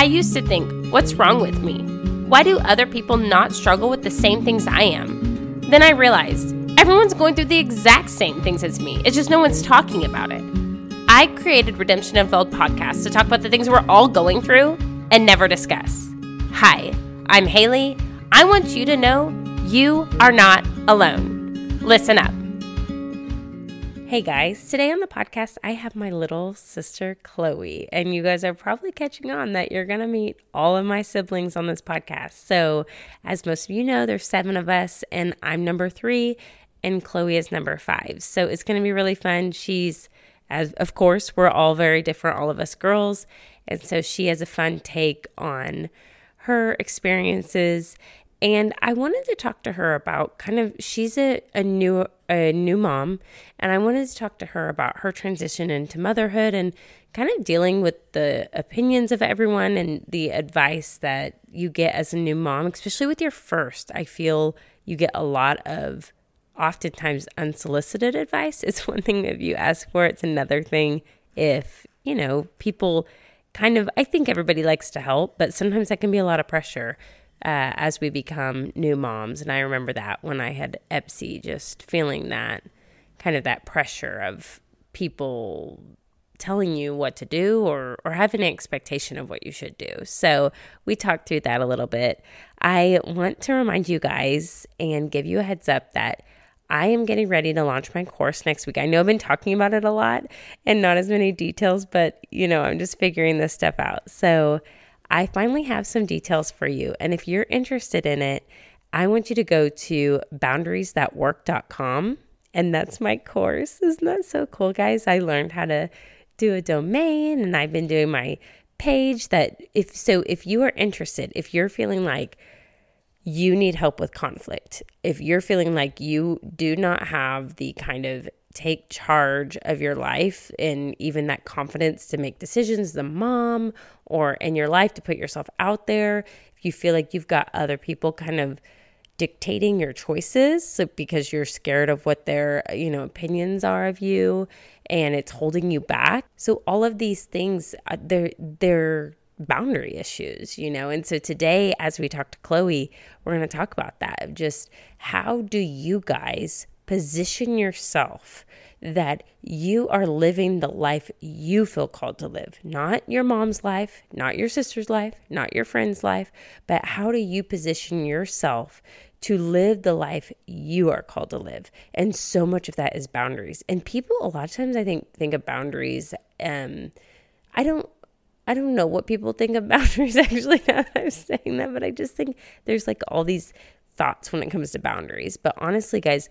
I used to think, what's wrong with me? Why do other people not struggle with the same things I am? Then I realized everyone's going through the exact same things as me. It's just no one's talking about it. I created Redemption Unveiled podcast to talk about the things we're all going through and never discuss. Hi, I'm Haley. I want you to know you are not alone. Listen up. Hey guys, today on the podcast, I have my little sister Chloe, and you guys are probably catching on that you're going to meet all of my siblings on this podcast. So, as most of you know, there's seven of us, and I'm number three, and Chloe is number five. So, it's going to be really fun. She's, as of course, we're all very different, all of us girls, and so she has a fun take on her experiences and I wanted to talk to her about kind of she's a, a new a new mom and I wanted to talk to her about her transition into motherhood and kind of dealing with the opinions of everyone and the advice that you get as a new mom, especially with your first. I feel you get a lot of oftentimes unsolicited advice. It's one thing if you ask for, it's another thing if, you know, people kind of I think everybody likes to help, but sometimes that can be a lot of pressure uh, as we become new moms. And I remember that when I had Epsy, just feeling that kind of that pressure of people telling you what to do or or having an expectation of what you should do. So we talked through that a little bit. I want to remind you guys and give you a heads up that I am getting ready to launch my course next week. I know I've been talking about it a lot and not as many details, but you know, I'm just figuring this stuff out. So I finally have some details for you. And if you're interested in it, I want you to go to boundariesthatwork.com. And that's my course. Isn't that so cool, guys? I learned how to do a domain and I've been doing my page that if so if you are interested, if you're feeling like you need help with conflict, if you're feeling like you do not have the kind of take charge of your life and even that confidence to make decisions, the mom or in your life to put yourself out there. If you feel like you've got other people kind of dictating your choices so because you're scared of what their, you know, opinions are of you and it's holding you back. So all of these things uh, they're they're boundary issues, you know. And so today as we talk to Chloe, we're going to talk about that just how do you guys position yourself that you are living the life you feel called to live, not your mom's life, not your sister's life, not your friend's life, but how do you position yourself to live the life you are called to live? And so much of that is boundaries. And people a lot of times I think think of boundaries um I don't I don't know what people think of boundaries actually now that I'm saying that, but I just think there's like all these thoughts when it comes to boundaries. But honestly, guys,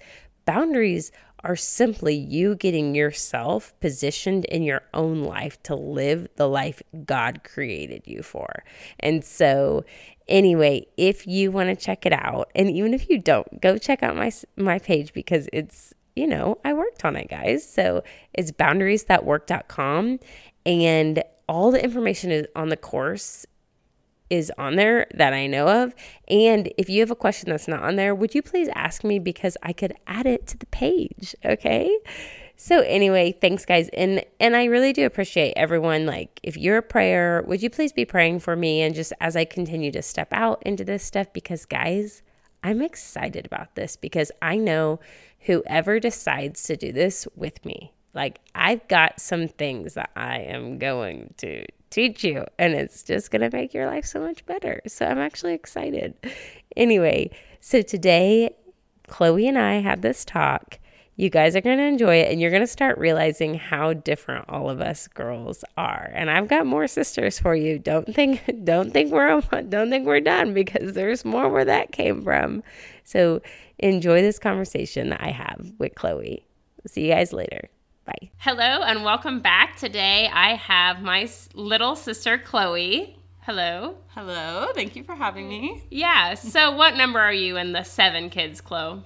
boundaries are simply you getting yourself positioned in your own life to live the life God created you for. And so, anyway, if you want to check it out, and even if you don't, go check out my my page because it's you know I worked on it, guys. So it's boundariesthatwork.com, and all the information is on the course is on there that I know of. And if you have a question that's not on there, would you please ask me because I could add it to the page, okay? So anyway, thanks guys. And and I really do appreciate everyone like if you're a prayer, would you please be praying for me and just as I continue to step out into this stuff because guys, I'm excited about this because I know whoever decides to do this with me, like I've got some things that I am going to teach you, and it's just going to make your life so much better. So I'm actually excited. Anyway, so today, Chloe and I had this talk. You guys are going to enjoy it, and you're going to start realizing how different all of us girls are. And I've got more sisters for you. Don't think, don't think we're, don't think we're done because there's more where that came from. So enjoy this conversation that I have with Chloe. See you guys later. Bye. Hello and welcome back. Today I have my little sister Chloe. Hello. Hello. Thank you for having me. Yeah. So, what number are you in the seven kids, Chloe?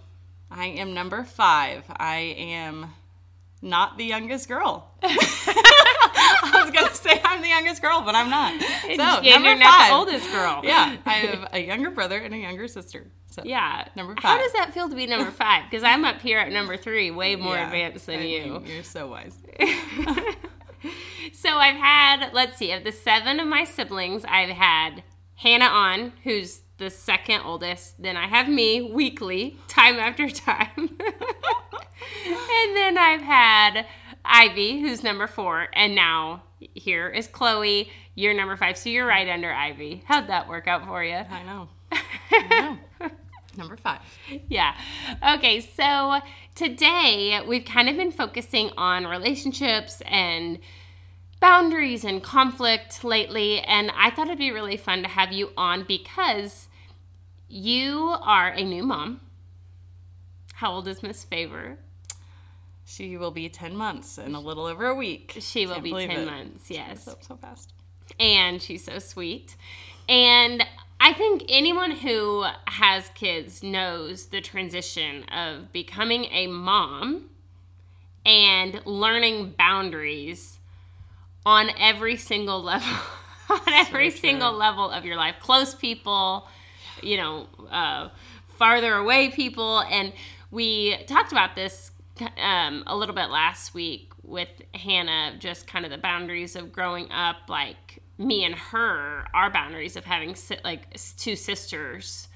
I am number five. I am not the youngest girl. I was gonna say I'm the youngest girl, but I'm not. So and you're five. not the oldest girl. Yeah, I have a younger brother and a younger sister. So yeah, number five. How does that feel to be number five? Because I'm up here at number three, way more yeah, advanced than I you. Mean, you're so wise. so I've had, let's see, of the seven of my siblings, I've had Hannah on, who's the second oldest. Then I have me weekly, time after time. and then I've had Ivy, who's number four. And now here is Chloe, you're number five. So you're right under Ivy. How'd that work out for you? I know. I know. number five. Yeah. Okay, so today we've kind of been focusing on relationships and boundaries and conflict lately, and I thought it'd be really fun to have you on because you are a new mom. How old is Miss Favor? She will be 10 months in a little over a week. She will Can't be 10 it. months, yes. So, so fast. and she's so sweet. And I think anyone who has kids knows the transition of becoming a mom and learning boundaries on every single level, on every single level of your life. Close people, you know, uh, farther away people. And we talked about this um, a little bit last week with Hannah, just kind of the boundaries of growing up, like me and her, our boundaries of having si- like two sisters.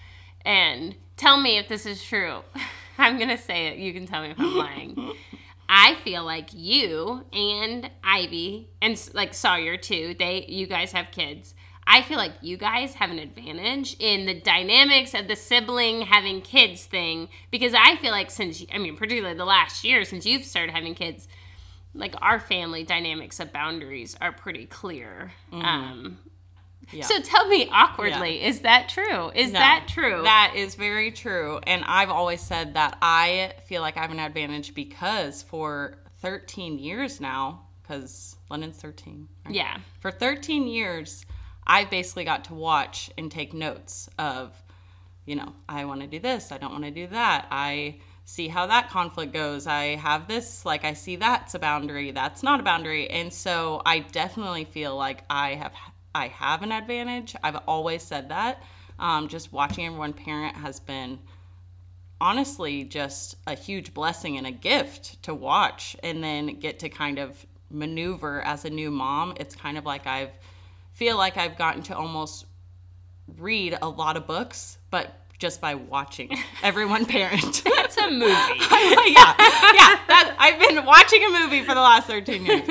And tell me if this is true. I'm going to say it. You can tell me if I'm lying. I feel like you and Ivy and like Sawyer too. They you guys have kids. I feel like you guys have an advantage in the dynamics of the sibling having kids thing because I feel like since I mean particularly the last year since you've started having kids, like our family dynamics of boundaries are pretty clear. Um, Yeah. So tell me awkwardly, is that true? Is No, that true? That is very true. And I've always said that I feel like I have an advantage because for 13 years now, because London's 13. right? yeah. For 13 years, I've basically got to watch and take notes of, you know, I want to do this, I don't want to do that. I see how that conflict goes. I have this, like, I see that's a boundary, that's not a boundary. And so I definitely feel like I have. I have an advantage. I've always said that. Um, just watching everyone parent has been honestly just a huge blessing and a gift to watch and then get to kind of maneuver as a new mom it's kind of like i've feel like i've gotten to almost read a lot of books but just by watching everyone parent That's a movie. yeah yeah that, i've been watching a movie for the last 13 years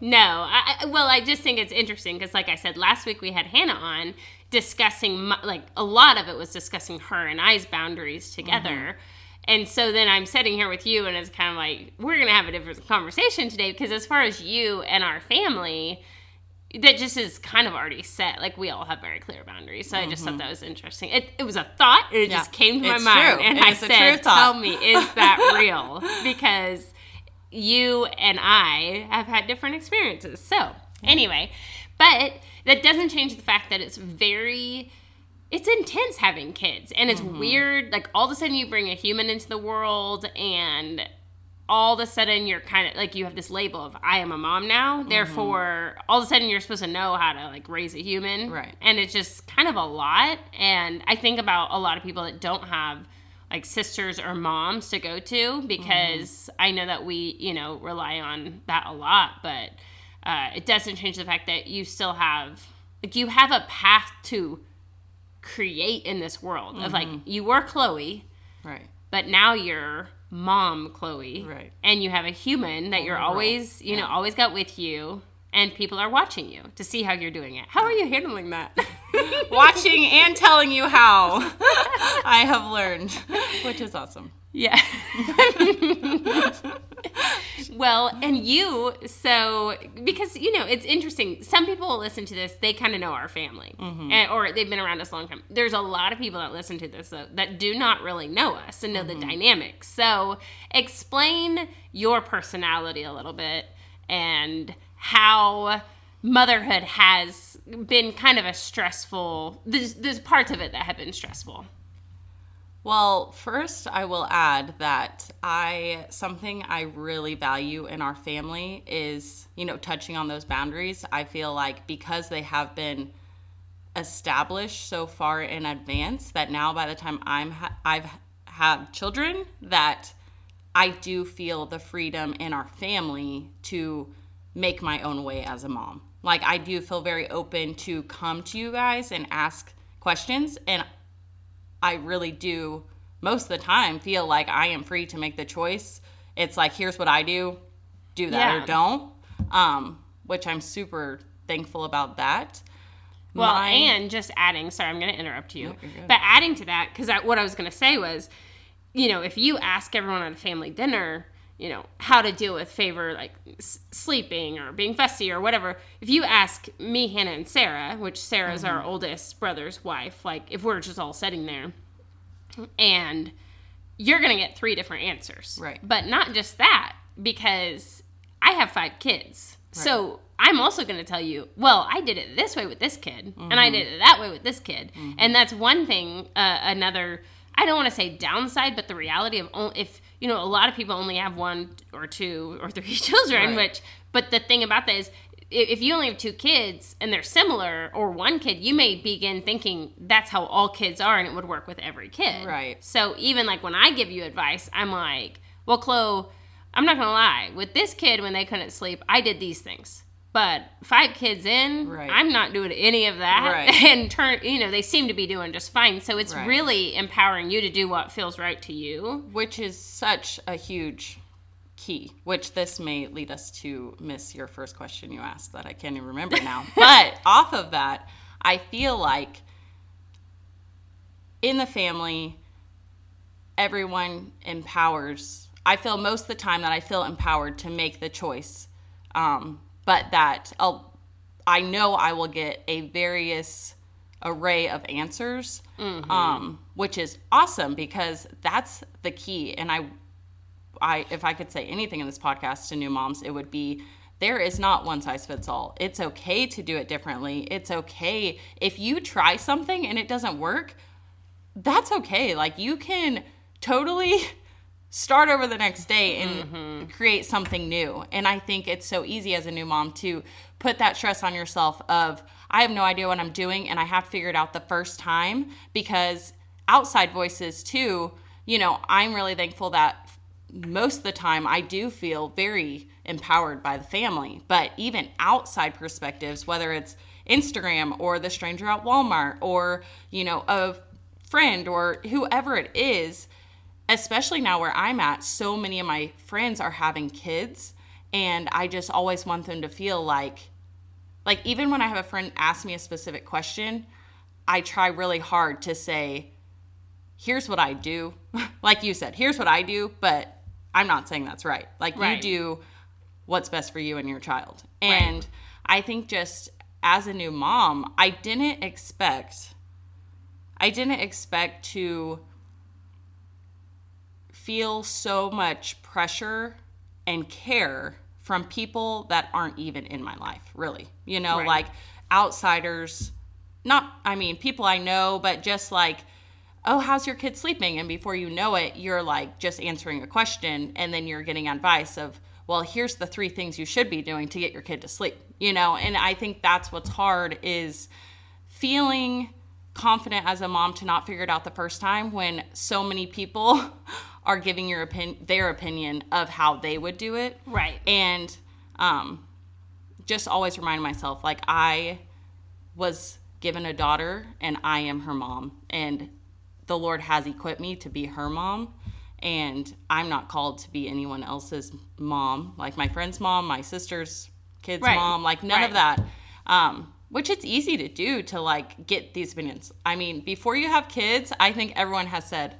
No, I, I- well, I just think it's interesting because, like I said, last week we had Hannah on discussing, my, like, a lot of it was discussing her and I's boundaries together. Mm-hmm. And so then I'm sitting here with you, and it's kind of like, we're going to have a different conversation today because, as far as you and our family, that just is kind of already set. Like, we all have very clear boundaries. So I just thought that was interesting. It, it was a thought, it Mm-hmm. Yeah, just came to my it's mind. true. And It I said, tell me, is that real? Because you and I have had different experiences. So, anyway, but that doesn't change the fact that it's very it's intense having kids and it's weird like all of a sudden you bring a human into the world and all of a sudden you're kind of like you have this label of I am a mom now. Mm-hmm. Therefore, all of a sudden you're supposed to know how to like raise a human. Right. And it's just kind of a lot. And I think about a lot of people that don't have like sisters or moms to go to because mm-hmm. I know that we, you know, rely on that a lot, but uh, it doesn't change the fact that you still have like you have a path to create in this world of like mm-hmm. you were Chloe, right but now you're mom Chloe. Right. And you have a human that oh you're Overall, always, you know, always got with you and people are watching you to see how you're doing it. How are you handling that? watching and telling you how i have learned which is awesome yeah. well, and you, so because you know, it's interesting. Some people will listen to this; they kind of know our family, mm-hmm. and, or they've been around us a long time. There's a lot of people that listen to this though, that do not really know us and know the mm-hmm. dynamics. So, explain your personality a little bit and how motherhood has been kind of a stressful. There's, there's parts of it that have been stressful. Well, first, I will add that I something I really value in our family is, you know, touching on those boundaries. I feel like because they have been established so far in advance that now by the time I'm ha- I've had children that I do feel the freedom in our family to make my own way as a mom. Like I do feel very open to come to you guys and ask questions and I really do most of the time feel like I am free to make the choice. It's like here's what I do, do that Yeah. or don't. Um which I'm super thankful about that. Well, My- and just adding, sorry, I'm going to interrupt you, but adding to that, because what I was going to say was, you know, if you ask everyone at a family dinner, you know, how to deal with favor like s- sleeping or being fussy or whatever, if you ask me, Hannah, and Sarah, which Sarah's our Mm-hmm. oldest brother's wife, like if we're just all sitting there and you're going to get three different answers. Right. But not just that, because I have five kids. So I'm also going to tell you, well, I did it this way with this kid, and I did it that way with this kid. And that's one thing, uh, another, I don't want to say downside, but the reality of only, if, you know, a lot of people only have one or two or three children, Right. which, but the thing about that is, if you only have two kids and they're similar or one kid you may begin thinking that's how all kids are and it would work with every kid Right. so even like when i give you advice i'm like well chloe i'm not gonna lie with this kid when they couldn't sleep i did these things but five kids in Right. i'm not doing any of that Right. and turn you know they seem to be doing just fine so it's Right. really empowering you to do what feels right to you which is such a huge key which this may lead us to miss your first question you asked that i can't even remember now but off of that i feel like in the family everyone empowers i feel most of the time that i feel empowered to make the choice um, but that I'll, i know i will get a various array of answers um, which is awesome because that's the key and i I if I could say anything in this podcast to new moms, it would be there is not one size fits all. It's okay to do it differently. It's okay if you try something and it doesn't work, that's okay. Like you can totally start over the next day and mm-hmm. create something new. And I think it's so easy as a new mom to put that stress on yourself of I have no idea what I'm doing and I have to figure it out the first time because outside voices too, you know, I'm really thankful that most of the time I do feel very empowered by the family. But even outside perspectives, whether it's Instagram or the stranger at Walmart or, you know, a friend or whoever it is, especially now where I'm at, so many of my friends are having kids. And I just always want them to feel like, like, even when I have a friend ask me a specific question, I try really hard to say, here's what I do. like you said, here's what I do, but I'm not saying that's right. Like Right. you do what's best for you and your child. And I think just as a new mom, I didn't expect I didn't expect to feel so much pressure and care from people that aren't even in my life, really. You know, Right. like outsiders, not, I mean, people I know, but just like, oh, how's your kid sleeping? And before you know it, you're like just answering a question and then you're getting advice of, well, here's the three things you should be doing to get your kid to sleep, you know? And I think that's what's hard is feeling confident as a mom to not figure it out the first time when so many people are giving your opinion their opinion of how they would do it. Right. and um, just always remind myself like i was given a daughter and i am her mom. And the lord has equipped me to be her mom. And i'm not called to be anyone else's mom. Like my friend's mom my sister's kid's Right. mom like none of that. Um, which it's easy to do to like get these opinions. I mean before you have kids i think everyone has said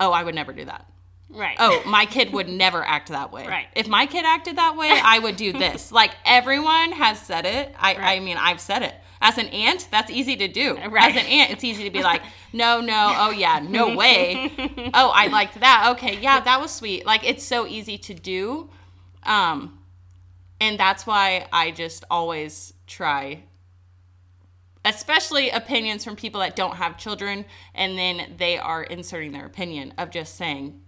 oh i would never do that Right. oh, my kid would never act that way. Right. If my kid acted that way, I would do this. like everyone has said it. I, I mean, I've said it. As an aunt, that's easy to do. Right. As an aunt, it's easy to be like, no, no, oh yeah, no way. oh, I liked that. Okay, yeah, that was sweet. Like it's so easy to do. Um, and that's why I just always try especially opinions from people that don't have children and then they are inserting their opinion of just saying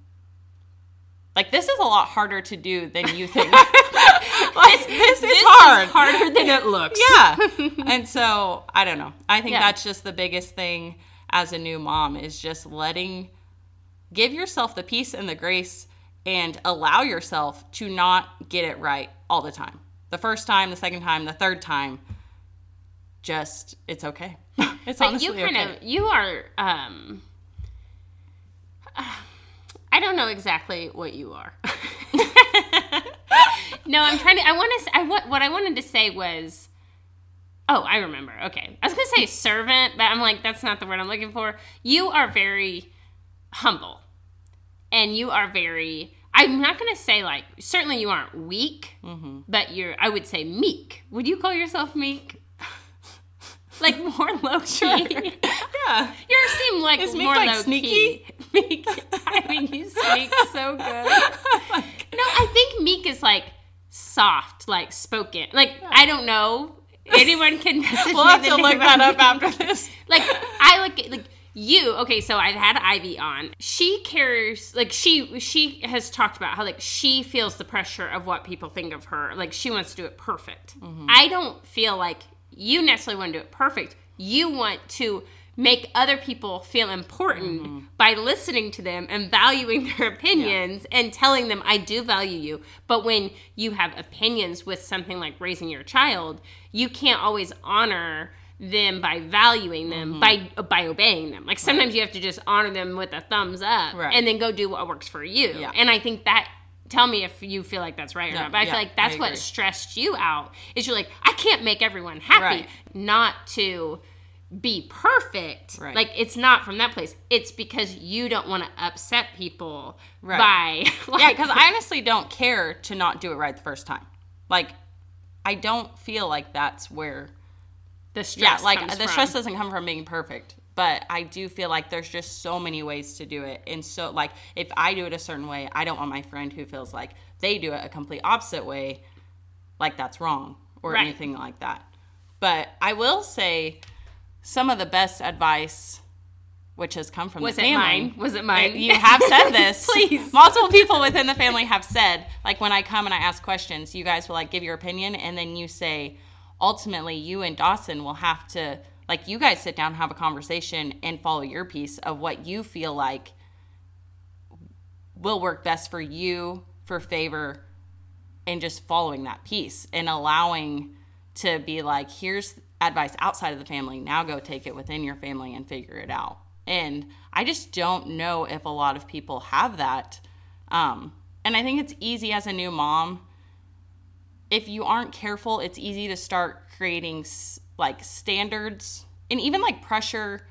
like this is a lot harder to do than you think like this, is This hard is harder than it looks. yeah and so i don't know i think Yeah. that's just the biggest thing as a new mom is just letting give yourself the peace and the grace and allow yourself to not get it right all the time. The first time, the second time, the third time, just it's okay. it's But honestly you kind okay. of you are um I don't know exactly what you are. no, I'm trying to I want to I what what I wanted to say was Oh, I remember. Okay. I was going to say servant, but I'm like that's not the word I'm looking for. You are very humble. And you are very I'm not going to say like certainly you aren't weak, Mm-hmm. but you're I would say meek. Would you call yourself meek? Like more low key. yeah. You seem like Is meek, more like, low sneaky? key. Meek. I mean, you speak so good. No, I think meek is like soft, like spoken. Like I don't know. Anyone can message We'll me have to look that up after this. Like I look at like you. Okay, so I've had Ivy on. She cares. Like she she has talked about how like she feels the pressure of what people think of her. Like she wants to do it perfect. Mm-hmm. I don't feel like you necessarily want to do it perfect. You want to make other people feel important Mm-hmm. by listening to them and valuing their opinions and telling them I do value you. But when you have opinions with something like raising your child, you can't always honor them by valuing them by by obeying them. Like sometimes you have to just honor them with a thumbs up Right. and then go do what works for you. Yeah. And I think that tell me if you feel like that's right or Yeah, not. But I yeah, feel like that's what stressed you out. Is you're like, I can't make everyone happy. Right. Not to be perfect. Right. Like it's not from that place. It's because you don't want to upset people Right. by like, yeah, because I honestly don't care to not do it right the first time. Like, I don't feel like that's where. the stress Yeah, like the from. stress doesn't come from being perfect, but I do feel like there's just so many ways to do it, and so like if I do it a certain way, I don't want my friend who feels like they do it a complete opposite way, like that's wrong or Right. anything like that. But I will say, some of the best advice. Which has come from Was the it family. mine? Was it mine? You have said this. Please. Multiple people within the family have said, like when I come and I ask questions, you guys will like give your opinion and then you say, ultimately you and Dawson will have to like you guys sit down, have a conversation and follow your piece of what you feel like will work best for you, for favor, and just following that piece and allowing to be like, here's advice outside of the family. Now go take it within your family and figure it out. And I just don't know if a lot of people have that. Um, and I think it's easy as a new mom. If you aren't careful, it's easy to start creating s- like standards and even like pressure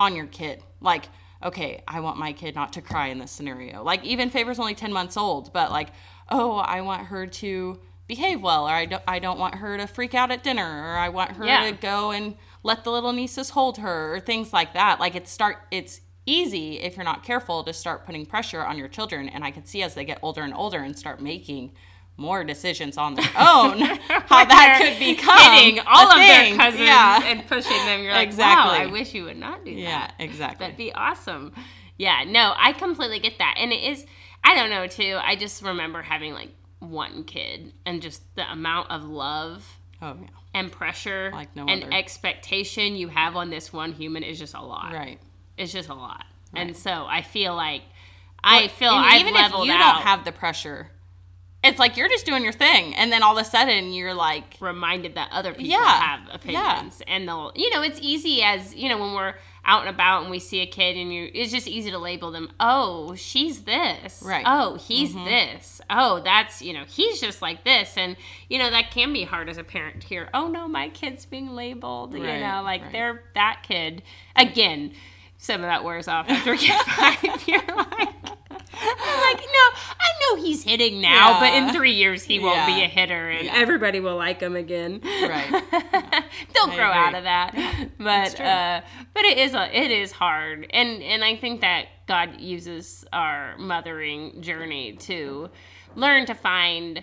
on your kid. Like, okay, I want my kid not to cry in this scenario. Like, even Favor's only 10 months old, but like, oh, I want her to behave well, or I don't, I don't want her to freak out at dinner, or I want her Yeah. to go and let the little nieces hold her, or things like that. Like, it's start, it's easy if you're not careful to start putting pressure on your children. And I can see as they get older and older and start making more decisions on their own, how that could become hitting all of thing. their cousins Yeah. and pushing them. You're like, Exactly. wow, I wish you would not do Yeah, that. exactly. That'd be awesome. Yeah, no, I completely get that. And it is, I don't know, too. I just remember having like one kid and just the amount of love oh, yeah. and pressure Like no and other. expectation you have on this one human is just a lot. Right. It's just a lot. And so I feel like, I feel I've even if you out. don't have the pressure, it's like you're just doing your thing, and then all of a sudden you're like, reminded that other people Yeah, have opinions and they'll you know it's easy as you know when we're out and about and we see a kid and you it's just easy to label them oh she's this. Right. Mm-hmm. oh he's this. Oh that's you know he's just like this. And you know that can be hard as a parent to hear oh no my kid's being labeled you know like right. they're that kid. Again some of that wears off after kid five you're like I'm like, no, I know he's hitting now, but in three years he won't be a hitter, and Yeah. everybody will like him again. Right. They'll I grow agree. out of that, but uh, but it is a, it is hard, and and I think that God uses our mothering journey to learn to find.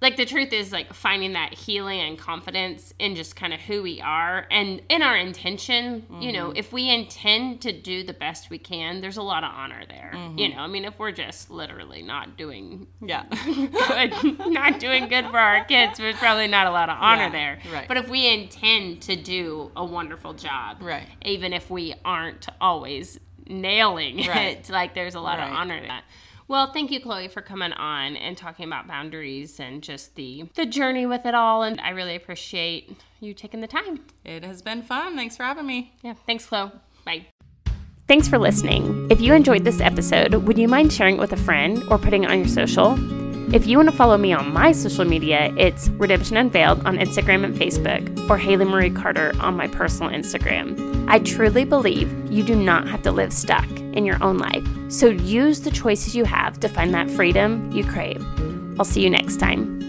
Like the truth is, like finding that healing and confidence in just kind of who we are and in our intention. You know, Mm-hmm. if we intend to do the best we can, there's a lot of honor there. Mm-hmm. You know, I mean, if we're just literally not doing yeah. good, not doing good for our kids, there's probably not a lot of honor Yeah, there. right. But if we intend to do a wonderful job, Right. even if we aren't always nailing Right. it, like there's a lot of honor in that. Well, thank you, Chloe, for coming on and talking about boundaries and just the the journey with it all. And I really appreciate you taking the time. It has been fun. Thanks for having me. Yeah. Thanks, Chloe. Bye. Thanks for listening. If you enjoyed this episode, would you mind sharing it with a friend or putting it on your social? If you want to follow me on my social media, it's Redemption Unveiled on Instagram and Facebook, or Haley Marie Carter on my personal Instagram. I truly believe you do not have to live stuck in your own life, so use the choices you have to find that freedom you crave. I'll see you next time.